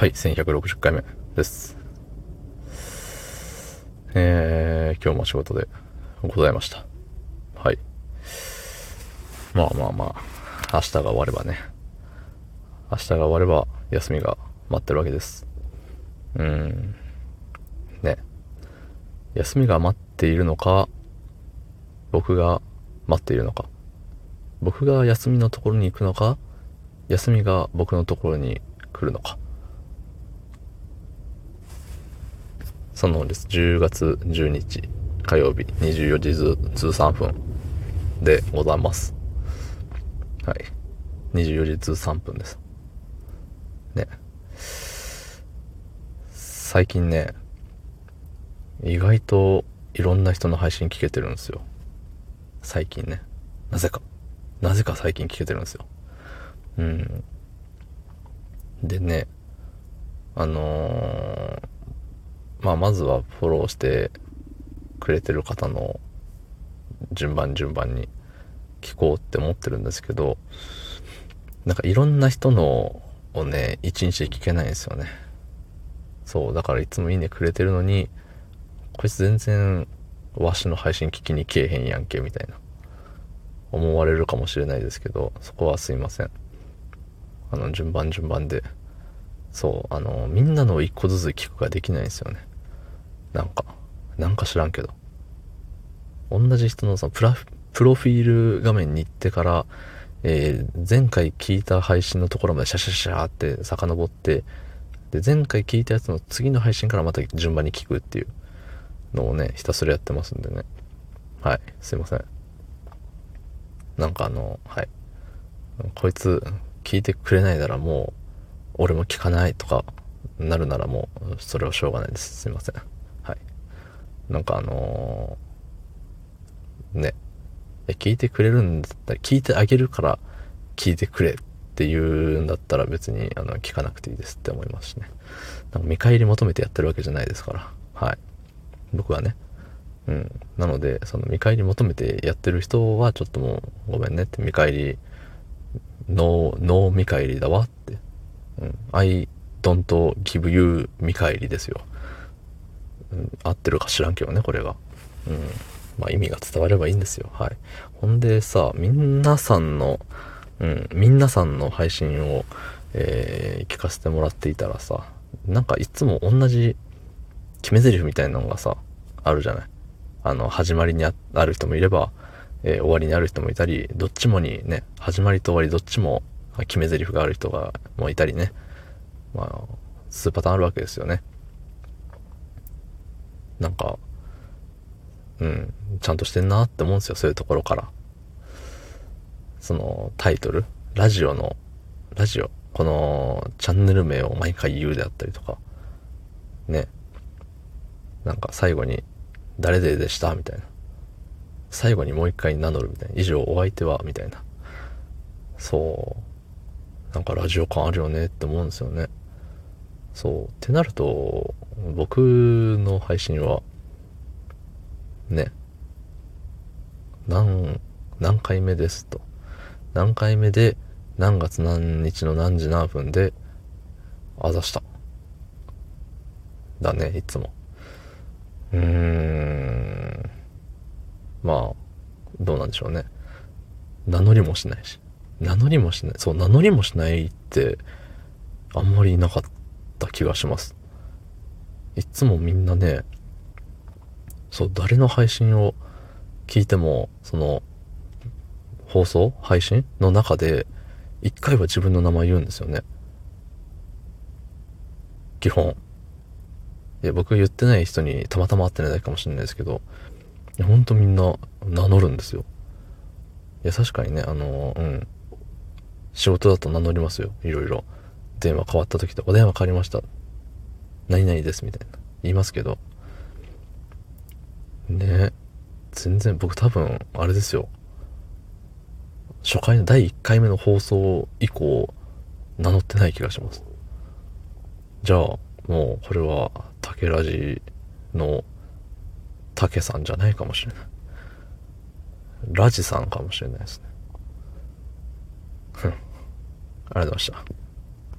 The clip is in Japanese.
はい、1160回目です。えー、今日も仕事でございました。はい。まあまあまあ、明日が終わればね。明日が終われば休みが待ってるわけです。うん。ね。休みが待っているのか、僕が待っているのか。僕が休みのところに行くのか、休みが僕のところに来るのか。そのです。10月10日火曜日24時ず13分でございます。はい。24時13分です。ね。最近ね、意外といろんな人の配信聞けてるんですよ。最近ね。なぜか。なぜか最近聞けてるんですよ。うん。でね、あのーまあ、まずはフォローしてくれてる方の順番順番に聞こうって思ってるんですけど、なんかいろんな人のをね、一日で聞けないんですよね。そう、だからいつもいいねくれてるのに、こいつ全然わしの配信聞きに来えへんやんけ、みたいな。思われるかもしれないですけど、そこはすいません。あの、順番順番で。そう、あの、みんなの一個ずつ聞くができないんですよね。なんか、なんか知らんけど。同じ人のそのプラ、プロフィール画面に行ってから、えー前回聞いた配信のところまでシャシャシャって遡って、で、前回聞いたやつの次の配信からまた順番に聞くっていうのをね、ひたすらやってますんでね。はい、すいません。なんかあの、はい。こいつ聞いてくれないならもう、俺も聞かないとかなるならもう、それはしょうがないです。すいません。なんかあのーね。聞いてくれるんだったら、聞いてあげるから聞いてくれっていうんだったら別にあの聞かなくていいですって思いますしね。なんか見返り求めてやってるわけじゃないですから。はい。僕はね。うん。なので、その見返り求めてやってる人はちょっともうごめんねって見返り、ノー、ノー見返りだわって。うん。I don't give you 見返りですよ。合ってるか知らんけどね、これが。うん。まあ意味が伝わればいいんですよ。はい。ほんでさ、皆さんの、うん、皆さんの配信を、えー聞かせてもらっていたらさ、なんかいつも同じ決め台詞みたいなのがさ、あるじゃない。あの、始まりにあある人もいれば、えー終わりにある人もいたり、どっちもにね、始まりと終わりどっちも決め台詞がある人がもういたりね。まあ、数パターンあるわけですよね。なんか、うん、ちゃんとしてんなって思うんですよ、そういうところから。その、タイトル？ラジオの、ラジオ、この、チャンネル名を毎回言うであったりとか、ね。なんか最後に、誰ででした？みたいな。最後にもう一回名乗るみたいな。以上、お相手は？みたいな。そう。なんかラジオ感あるよねって思うんですよね。そう。ってなると、僕の配信は、ね、何、何回目ですと。何回目で、何月何日の何時何分で、あざした。だね、いつも。うーん。まあ、どうなんでしょうね。名乗りもしないし。名乗りもしない。そう、名乗りもしないって、あんまりいなかったた気がします。いつもみんなね、そう、誰の配信を聞いても、その、放送配信の中で、一回は自分の名前言うんですよね。基本。いや、僕言ってない人にたまたま会ってないだけかもしれないですけど、ほんとみんな名乗るんですよ。いや、確かにね、あの、うん。仕事だと名乗りますよ。いろいろ。電話変わった時と、お電話変わりました。何々です、みたいな。言いますけど。ね全然、僕多分、あれですよ。初回の第1回目の放送以降、名乗ってない気がします。じゃあ、もう、これは、竹ラジの、竹さんじゃないかもしれない。ラジさんかもしれないですね。ありがとうございました。